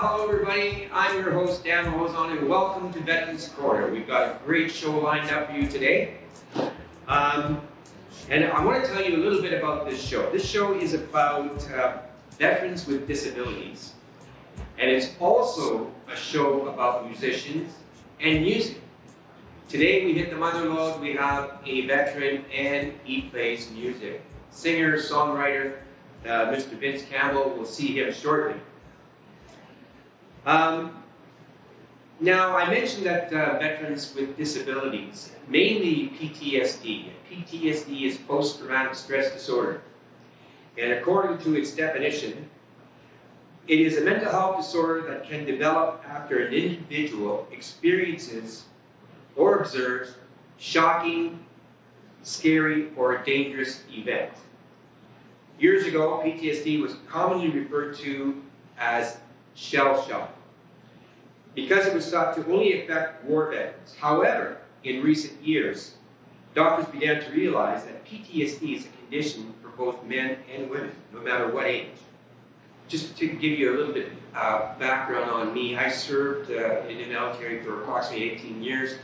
hello everybody. I'm your host Dan Lauzon and welcome to Veterans Corner. We've got a great show lined up for you today. Um, and I want to tell you a little bit about this show. This show is about uh, veterans with disabilities. And it's also a show about musicians and music. Today we hit the mother load. We have a veteran and he plays music. Singer, songwriter, uh, Mr. Vince Campbell. We'll see him shortly. Um, now, I mentioned that uh, veterans with disabilities, mainly PTSD. PTSD is post-traumatic stress disorder. And according to its definition, it is a mental health disorder that can develop after an individual experiences or observes shocking, scary, or dangerous event. Years ago, PTSD was commonly referred to as shell shock because it was thought to only affect war veterans. However, in recent years, doctors began to realize that PTSD is a condition for both men and women, no matter what age. Just to give you a little bit uh, background on me, I served uh, in the military for approximately 18 years.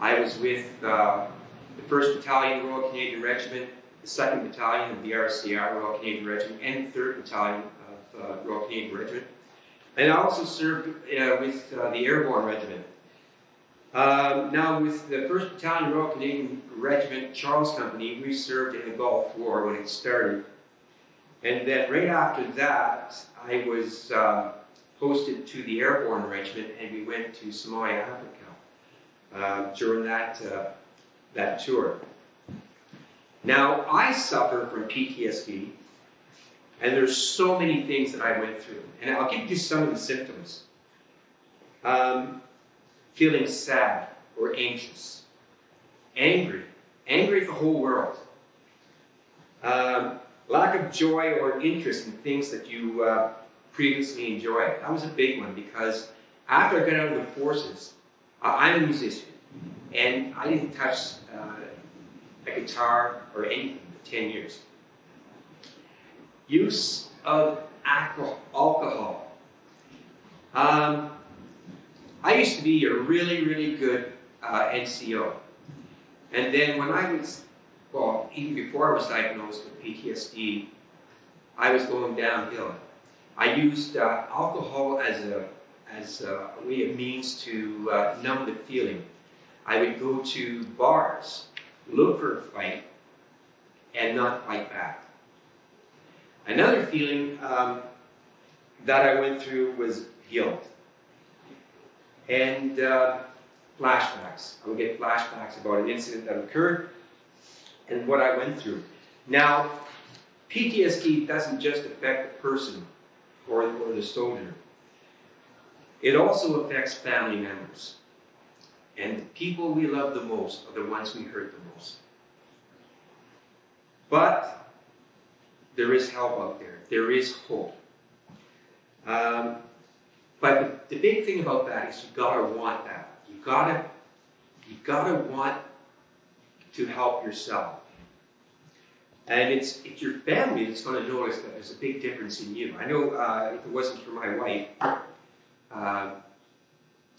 I was with uh, the 1st Battalion Royal Canadian Regiment, the 2nd Battalion of the RCR Royal Canadian Regiment, and 3rd Battalion of uh, Royal Canadian Regiment. And I also served uh, with uh, the Airborne Regiment. Um, now, with the 1st Battalion Royal Canadian Regiment Charles Company, we served in the Gulf War when it started. And then right after that, I was uh, posted to the Airborne Regiment and we went to Somalia, Africa uh, during that, uh, that tour. Now, I suffer from PTSD and there's so many things that I went through. And I'll give you some of the symptoms. Um, feeling sad or anxious, angry, angry at the whole world, um, lack of joy or interest in things that you uh, previously enjoyed. That was a big one because after I got out of the forces, I'm a musician, and I didn't touch uh, a guitar or anything for 10 years use of alcohol. Um, I used to be a really, really good uh, NCO. And then when I was, well, even before I was diagnosed with PTSD, I was going downhill. I used uh, alcohol as a, as a way of means to uh, numb the feeling. I would go to bars, look for a fight, and not fight back. Another feeling um, that I went through was guilt and uh, flashbacks. I would get flashbacks about an incident that occurred and what I went through. Now, PTSD doesn't just affect the person or, or the soldier. It also affects family members. And the people we love the most are the ones we hurt the most. But there is help out there. There is hope. Um, but the, the, big thing about that is you gotta want that. You gotta, you gotta want to help yourself. And it's, it's your family that's going to notice that there's a big difference in you. I know uh, if it wasn't for my wife, uh,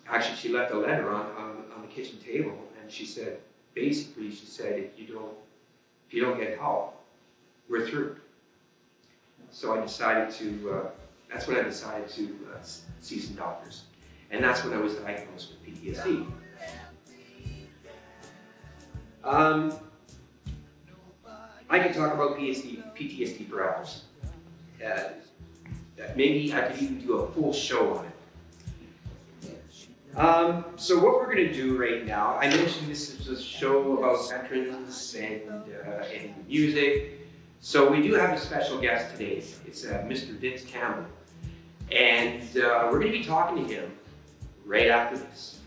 actually she left a letter on, on, on the kitchen table, and she said, basically, she said, if you don't, if you don't get help, we're through. So I decided to, uh, that's when I decided to uh, see some doctors. And that's when I was diagnosed with PTSD. Um, I could talk about PTSD, PTSD for hours. Uh, maybe I could even do a full show on it. Um, so what we're going to do right now, I mentioned this is a show about veterans and, uh, and music. So we do have a special guest today. It's uh, Mr. Vince Campbell. And uh, we're going to be talking to him right after this.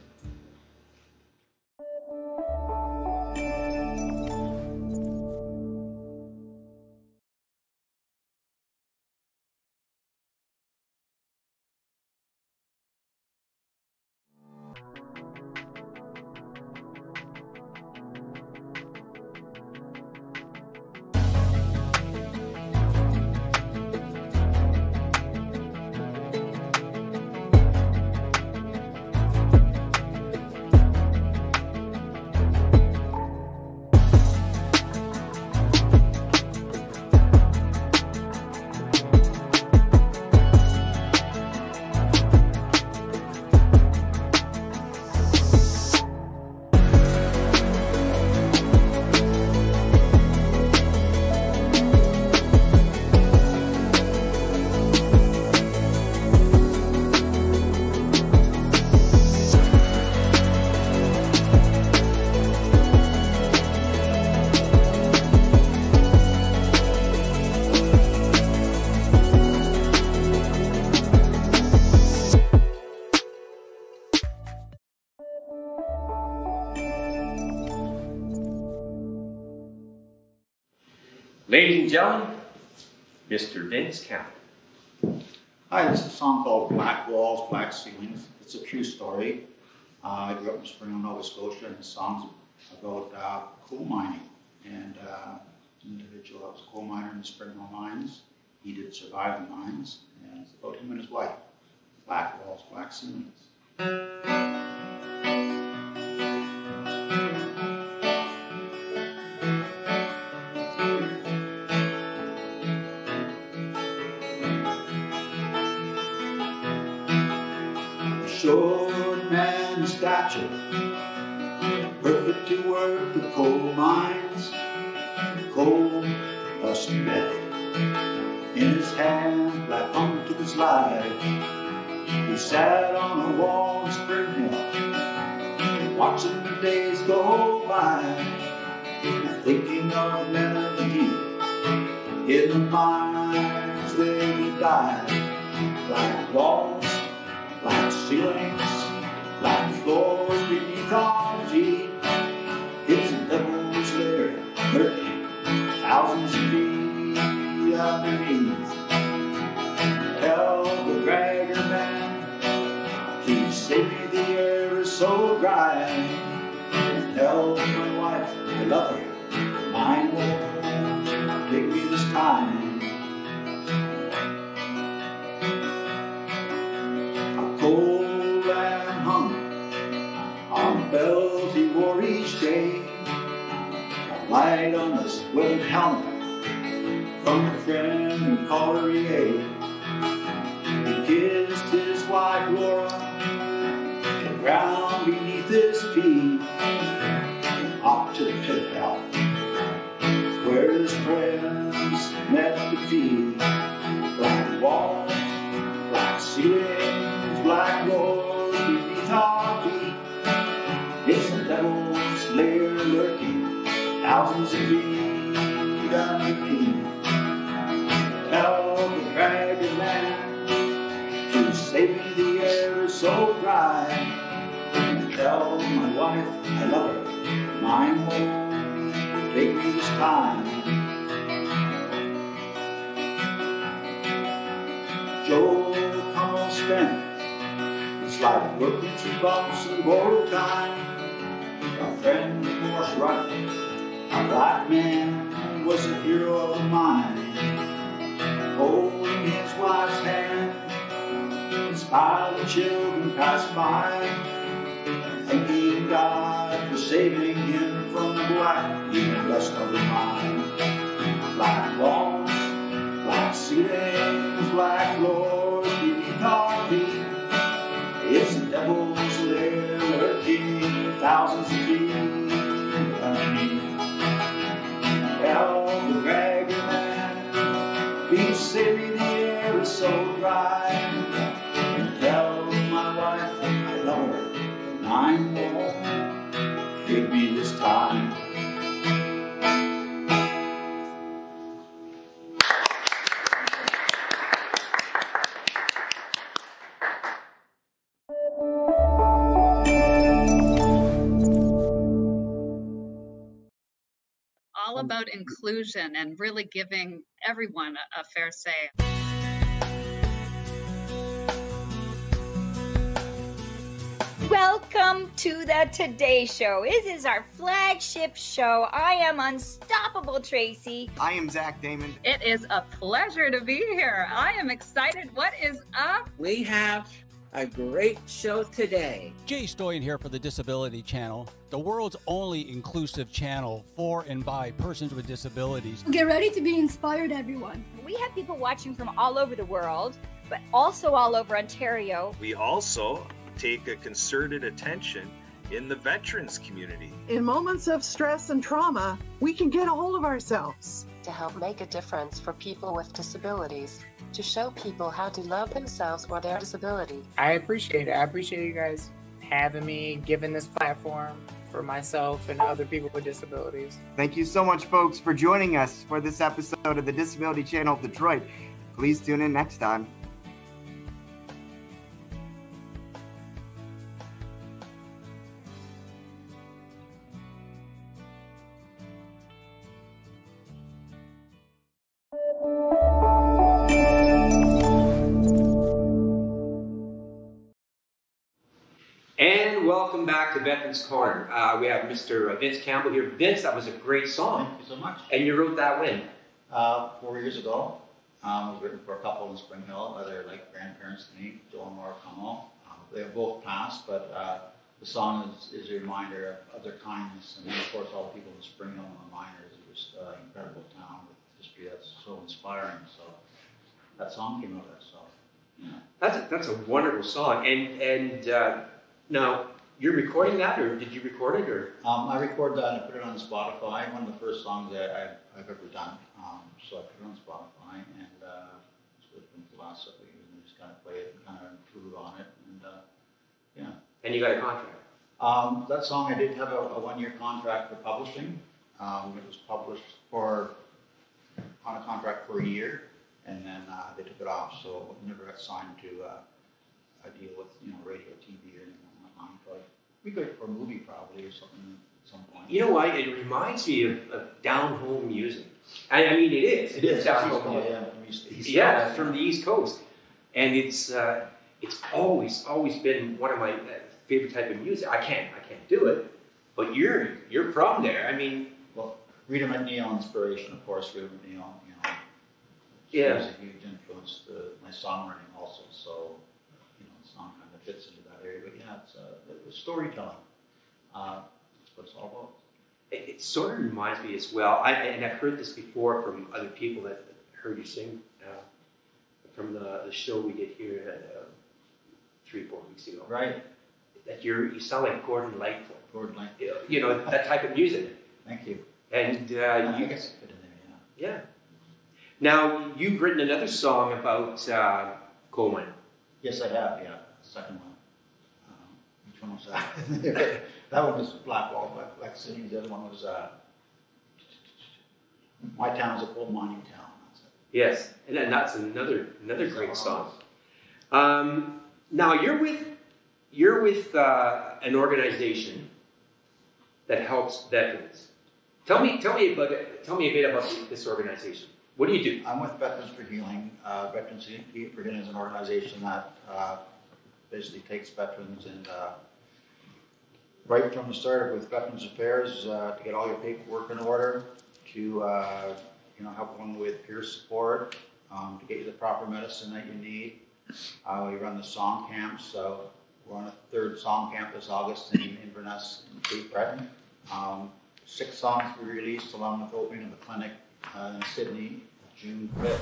Gentlemen, Mr. Vince Campbell. Hi, this is a song called Black Walls, Black Ceilings. It's a true story. Uh, I grew up in Springhill, Nova Scotia, and the song's about uh, coal mining. And uh, an individual that was a coal miner in the Springhill mines, he did survive the mines, and it's about him and his wife. Black Walls, Black Ceilings. Lurking thousands of feet underneath. Tell the draegerman, please save the air is so dry. Tell my wife I love her, his webbed helmet from a friend who called. He kissed his wife Laura, the ground beneath his feet, up to the hell, where his friends met to feed. Black walls, black ceilings, black doors won't take this time. Joe Connell spent his life working through bumps and borrowed time. A friend Morris Rudd, a black man, was a hero of the mine. Holding his wife's hand, pile of children passed by. Thanking God saving him from the black dust of the mine. Black walls, black ceilings, inclusion and really giving everyone a, a fair say. Welcome to the Today Show. This is our flagship show. I am Unstoppable Tracy. I am Zach Damon. It is a pleasure to be here. I am excited. What is up? We have a great show today. Jay Stoyan here for the Disability Channel, the world's only inclusive channel for and by persons with disabilities. Get ready to be inspired, everyone. We have people watching from all over the world, but also all over Ontario. We also take a concerted attention in the veterans community. In moments of stress and trauma, we can get a hold of ourselves. To help make a difference for people with disabilities, to show people how to love themselves or their disability. I appreciate it. I appreciate you guys having me, giving this platform for myself and other people with disabilities. Thank you so much, folks, for joining us for this episode of the Disability Channel of Detroit. Please tune in next time. Back to Veterans Corner. Uh, we have Mr. Vince Campbell here. Vince, that was a great song. Thank you so much. And you wrote that when? Uh, four years ago. Um, it was written for a couple in Spring Hill, uh, they're like grandparents to me, Joe and Laura Connell. Um, they have both passed, but uh, the song is, is a reminder of, of their kindness. And of course, all the people in Spring Hill and the miners. It was an uh, incredible town with history that's so inspiring. So that song came out of that. song. yeah. That's a, that's a wonderful song. And and uh, now you're recording that, or did you record it, or? Um, I recorded that and I put it on Spotify. One of the first songs that I, I've ever done. Um, so I put it on Spotify, and uh, it's been the last several years, and just kind of play it and kind of improve on it, and uh, yeah. And you got a contract. Um, that song, I did have a, a one-year contract for publishing. Um, it was published for on a contract for a year, and then uh, they took it off. So never got signed to uh, a deal with you know radio, TV, or anything. We could for a movie probably or something at some point. You know what? It reminds me of, of down home music. I, I mean, it is. It is. down home. Coast, yeah, from East- East yeah, Coast. from the East Coast, and it's uh, it's always always been one of my uh, favorite type of music. I can't I can't do it, but you're you're from there. I mean, Well, Rita MacNeil inspiration, of course. Rita MacNeil, you know, she Yeah. was a huge influence to my songwriting also. So, you know, the song kind of fits into But yeah, it's uh, storytelling. Uh, that's what it's all about. it, it sort of reminds me as well. I, and I've heard this before from other people that heard you sing uh, from the, the show we did here uh, three four weeks ago. Right. That you're you sound like Gordon Lightfoot. Gordon Lightfoot. You know that type of music. Thank you. And uh, I you, guess it fit in there, yeah. yeah. Now you've written another song about uh, coal mine. Yes, I have. Yeah, second one. One was that? that one was Black Wall, Black, Black City. The other one was uh, My Town is a Coal Mining Town. That's it. Yes, and then that's another another great song. Um, now you're with you're with uh, an organization that helps veterans. Tell me tell me about tell me a bit about this organization. What do you do? I'm with Veterans for Healing. Uh, Veterans for Healing is an organization that uh, basically takes veterans and uh, right from the start with Veterans Affairs uh, to get all your paperwork in order, to uh, you know help them with peer support, um, to get you the proper medicine that you need. Uh, we run the song camps. So we're on a third song camp this August in Inverness in Cape Breton. Um, six songs we released along with the opening of the clinic uh, in Sydney, June 5th.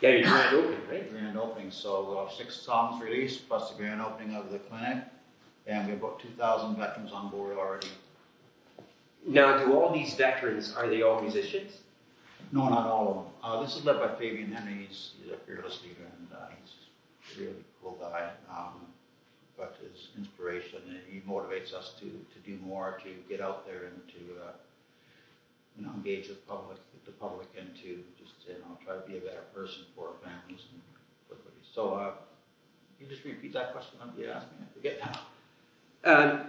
Yeah, your grand opening, right? Grand opening. So we'll have six songs released plus the grand opening of the clinic. And we have about 2,000 veterans on board already. Now, do all these veterans are they all musicians? No, not all of them. Uh, this is led by Fabian Henry. He's, he's a fearless leader and uh, he's a really cool guy. Um, but his inspiration and he motivates us to, to do more, to get out there and to uh, you know engage with public, the public, and to just you know try to be a better person for our families and for everybody. So, uh, can you just repeat that question that you asked me? I forget now. Um,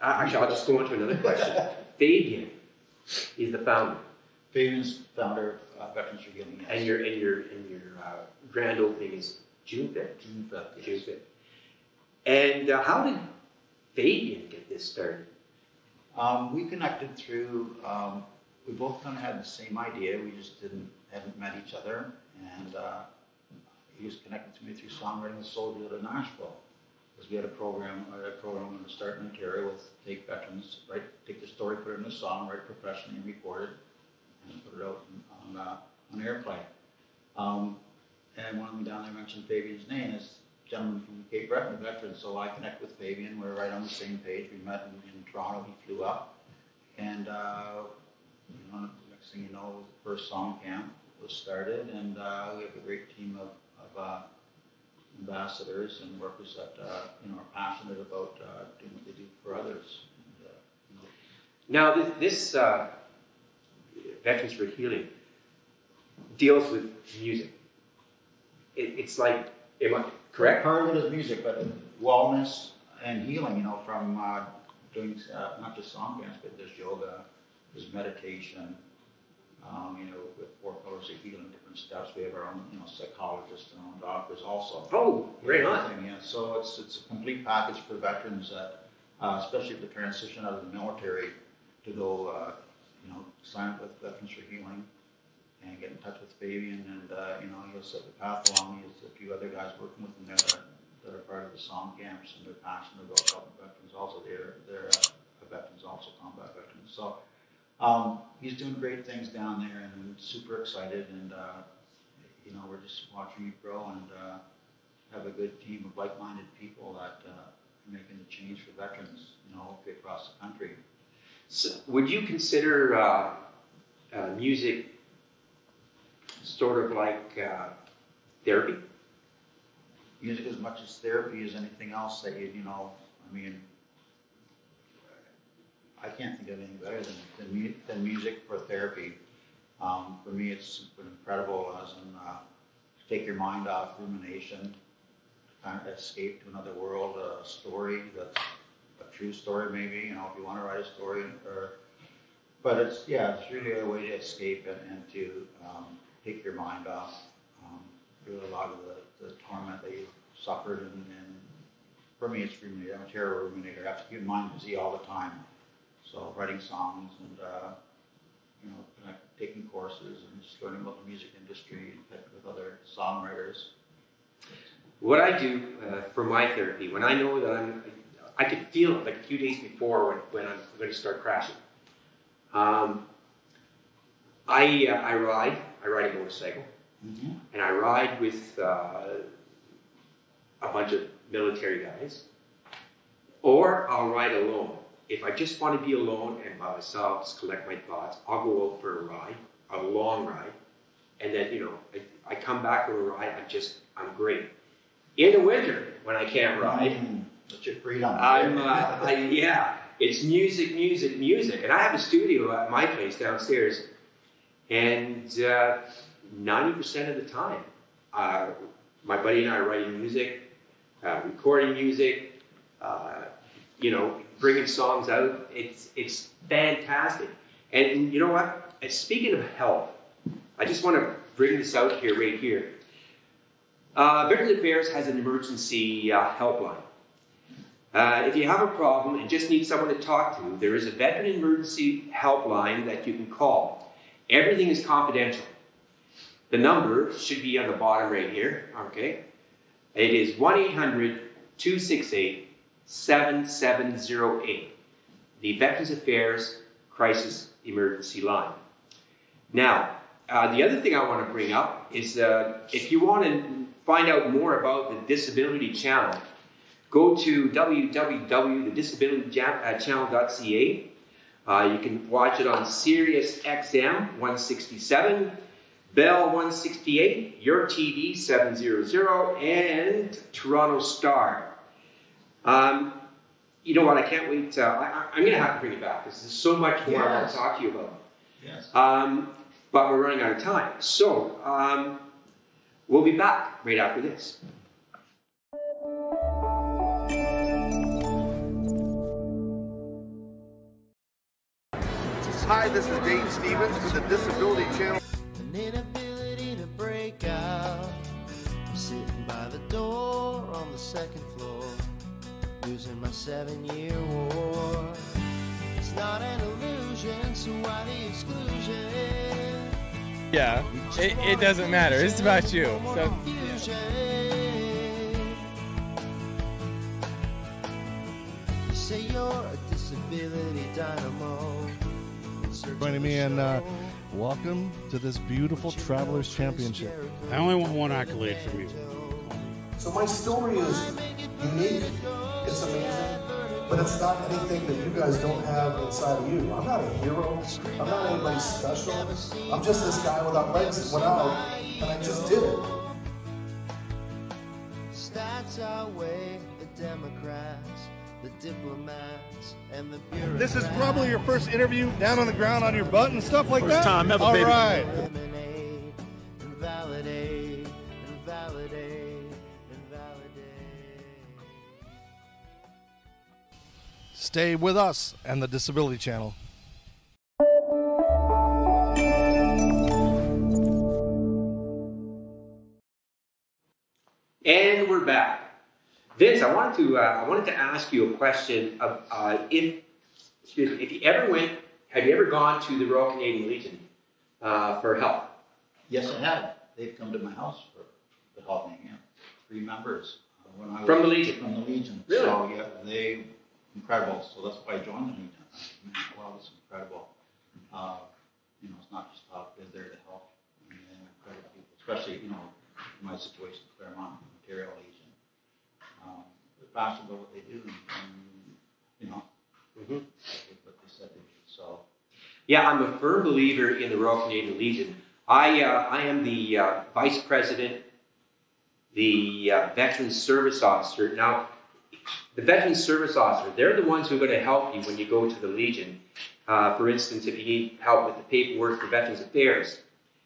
actually, I'll just go on to another question. Fabian is the founder. Fabian's founder of uh, Veterans Healing. Yes. And your and your and your uh, grand opening is June fifth. June fifth. Yes. June fifth. And uh, how did Fabian get this started? Um, we connected through. Um, we both kind of had the same idea. We just didn't hadn't met each other, and uh, he was connected to me through songwriting with Soldiers of Nashville. Because we had a program, a program to start in Ontario with take veterans, write, take the story, put it in a song, write professionally, record it, and put it out on uh, on airplay. Um, and one of them down there mentioned Fabian's name as gentleman from Cape Breton, veteran. So I connect with Fabian. We're right on the same page. We met in, in Toronto. He flew up, and uh, you know, next thing you know, the first song camp was started, and uh, we have a great team of, of uh, ambassadors and workers that uh, you know are passionate about uh, doing what they do for others. And, uh, you know, Now, this, this uh, Veterans for Healing deals with music. It, it's like, am I correct? Part of it is music, but wellness and healing, you know, from uh, doing uh, not just song dance, but there's yoga, there's meditation, um, you know, with four pillars of healing, different steps. We have our own, you know, psychologists and our own doctors also. Oh, on. Everything, Yeah, so it's it's a complete package for veterans that uh, especially the transition out of the military to go, uh, you know, sign up with Veterans for Healing and get in touch with Fabian, and uh, you know, he'll set the path along. He has a few other guys working with him there that, that are part of the SOM camps, and they're passionate about helping veterans. Also, they're they're uh, veterans, also combat veterans. So um, he's doing great things down there, and I'm super excited. And uh, you know, we're just watching it grow and uh, have a good team of like-minded people that uh, are making the change for veterans. You know, hopefully across the country. So would you consider uh, uh, music sort of like uh, therapy? Music as much as therapy as anything else that you, you know, I mean, I can't think of anything better than, than, mu- than music for therapy. Um, for me, it's been incredible as in, uh, take your mind off rumination, kind of escape to another world, a story that's a true story maybe, you know, if you want to write a story or, but it's, yeah, it's really a way to escape and, and to, um, take your mind off, um, really a lot of the, the torment that you suffered and, and for me, it's ruminating. I'm a terror ruminator. I have to keep my mind busy all the time. So writing songs and uh, you know, kind of taking courses and just learning about the music industry and connecting with other songwriters. What I do uh, for my therapy, when I know that I'm, I could feel it like a few days before when, when I'm going to start crashing. Um, I uh, I ride. I ride a motorcycle, and I ride with uh, a bunch of military guys, or I'll ride alone. If I just want to be alone and by myself, just collect my thoughts, I'll go out for a ride, a long ride, and then you know I, I come back from a ride. I'm just I'm great. In the winter when I can't ride, freedom. I'm uh, I, yeah. It's music, music, music, and I have a studio at my place downstairs, and uh, ninety percent of the time, uh, my buddy and I are writing music, uh, recording music, uh, you know, bringing songs out. It's it's fantastic, and, you know what? Speaking of health, I just want to bring this out here, right here. Uh, Veterans Affairs has an emergency uh, helpline. Uh, if you have a problem and just need someone to talk to, there is a veteran emergency helpline that you can call. Everything is confidential. The number should be on the bottom right here, okay? It is 1 800 268 7708, the Veterans Affairs Crisis Emergency Line. Now, uh, the other thing I want to bring up is uh, if you want to find out more about the Disability Channel, go to www.thedisabilitychannel.ca. Uh, you can watch it on Sirius XM 167, Bell 168, Your TV 700, and Toronto Star. Um, you know what? I can't wait. Uh, I, I'm going to have to bring it back because there's so much more I want to talk to you about. Yes. Um, but we're running out of time. So um, we'll be back right after this. Hi, this is Dave Stevens with the Disability Channel. An inability to break out. I'm sitting by the door on the second floor, losing my seven year war. It's not an illusion, so why the exclusion? Yeah, it, it doesn't matter. It's about you. So Confusion. You say you're a disability dynamo. joining me and uh, welcome to this beautiful Travelers Championship. I only want one accolade from you. So my story is unique, it's amazing, but it's not anything that you guys don't have inside of you. I'm not a hero, I'm not anybody special. I'm just this guy without legs that went out, and I just did it. Stats outweigh the Democrats, the diplomats, and the bureaucrats. This is probably your first interview down on the ground on your butt and stuff like First that. time ever, All baby. right. Stay with us and the Disability Channel. And we're back. Vince, I wanted to uh, I wanted to ask you a question. Of, uh, if excuse me, if you ever went, have you ever gone to the Royal Canadian Legion uh, for help? Yes, I have. They've come to my house for, for helping. Yeah, three members uh, when I was From the Legion? From the Legion. Really? So yeah, they incredible. So that's why I joined the Legion. I said, Man, wow, this is incredible. Uh, you know, it's not just talk; they're there to help. And they're incredible people, especially you know, in my situation, Claremont, Ontario Legion. Um, they're passionate about what they do, and, and you know, Mhm. what they said they do. So. Yeah, I'm a firm believer in the Royal Canadian Legion. I uh, I am the uh, vice president, the uh, veteran service officer. Now, the veteran service officer, they're the ones who are going to help you when you go to the Legion. Uh, for instance, if you need help with the paperwork for Veterans Affairs,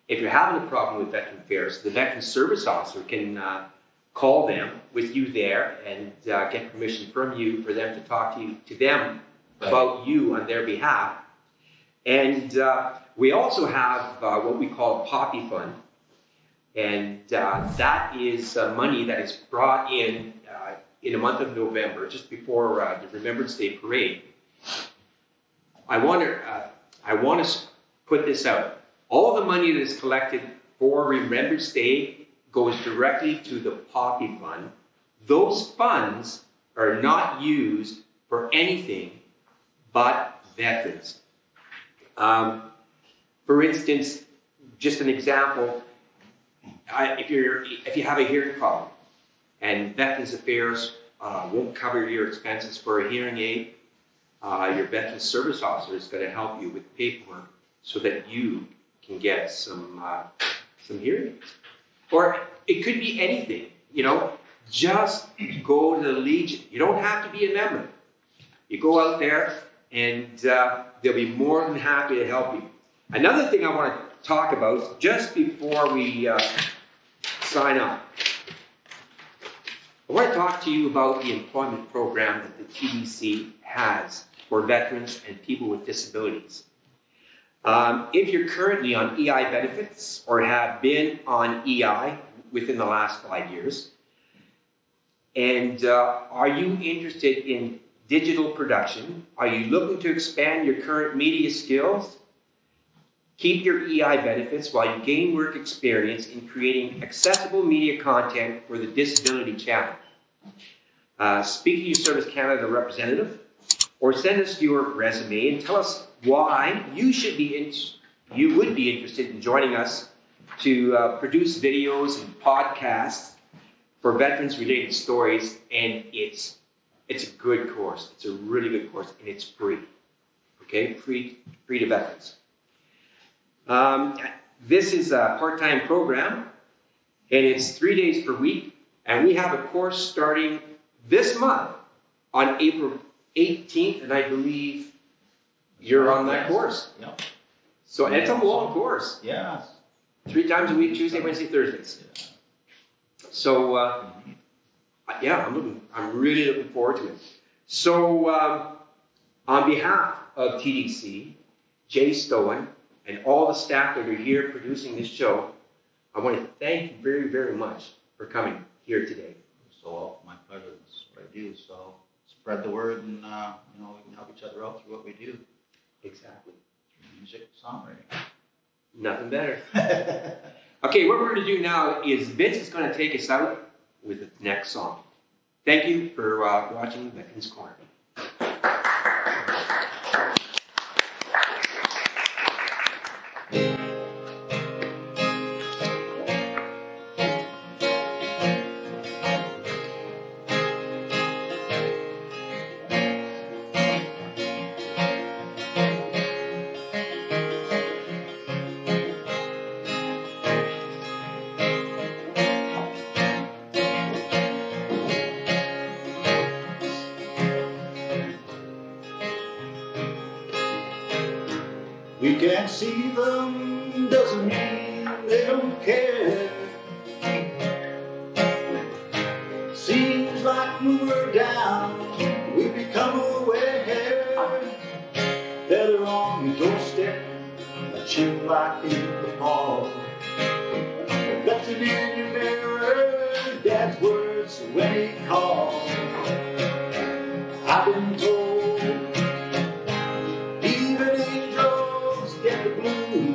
if you're having a problem with Veteran Affairs, the veteran service officer can uh, call them with you there and uh, get permission from you for them to talk to you to them about you on their behalf. And uh, we also have uh, what we call Poppy Fund, and uh, that is money that is brought in in the month of November, just before uh, the Remembrance Day parade. I want to uh, I want to put this out. All the money that is collected for Remembrance Day goes directly to the Poppy Fund. Those funds are not used for anything but veterans. Um, for instance, just an example, I, if you're if you have a hearing problem and Veterans Affairs uh, won't cover your expenses for a hearing aid, uh, your Veterans Service Officer is going to help you with paperwork so that you can get some uh, some hearing aids. Or it could be anything, you know. Just go to the Legion. You don't have to be a member. You go out there, and uh, they'll be more than happy to help you. Another thing I want to talk about just before we uh, sign up, I want to talk to you about the employment program that the TDC has for veterans and people with disabilities. Um, if you're currently on EI benefits or have been on EI within the last five years, and uh, are you interested in digital production? Are you looking to expand your current media skills? Keep your EI benefits while you gain work experience in creating accessible media content for the Disability Channel. Uh, speak to your Service Canada representative or send us your resume and tell us why you should be in, you would be interested in joining us to uh, produce videos and podcasts for veterans related stories and it's it's a good course. It's a really good course and it's free. Okay? Free free to veterans. Um, this is a part-time program and it's three days per week and we have a course starting this month on april 18th and i believe you're on that course Yep. so and it's a long course Yeah. three times a week tuesday wednesday thursdays so uh, yeah, I'm looking. I'm really looking forward to it. So um, on behalf of TDC, Jay Stoyan, and all the staff that are here producing this show, I want to thank you very, very much for coming here today. So well, my pleasure. That's what I do. So spread the word, and uh, you know we can help each other out through what we do. Exactly. Music, songwriting. Nothing better. okay, what we're going to do now is Vince is going to take us out with the next song. Thank you for uh, watching Veterans Corner.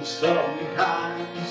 leave some behind.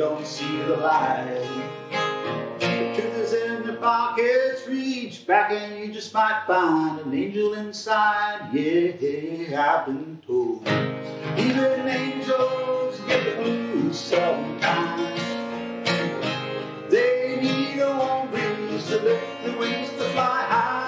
don't see the light. The truth is in your pockets, reach back and you just might find an angel inside. Yeah, yeah I've been told. Even angels get the blues sometimes. They need a warm breeze to lift the wings to fly high.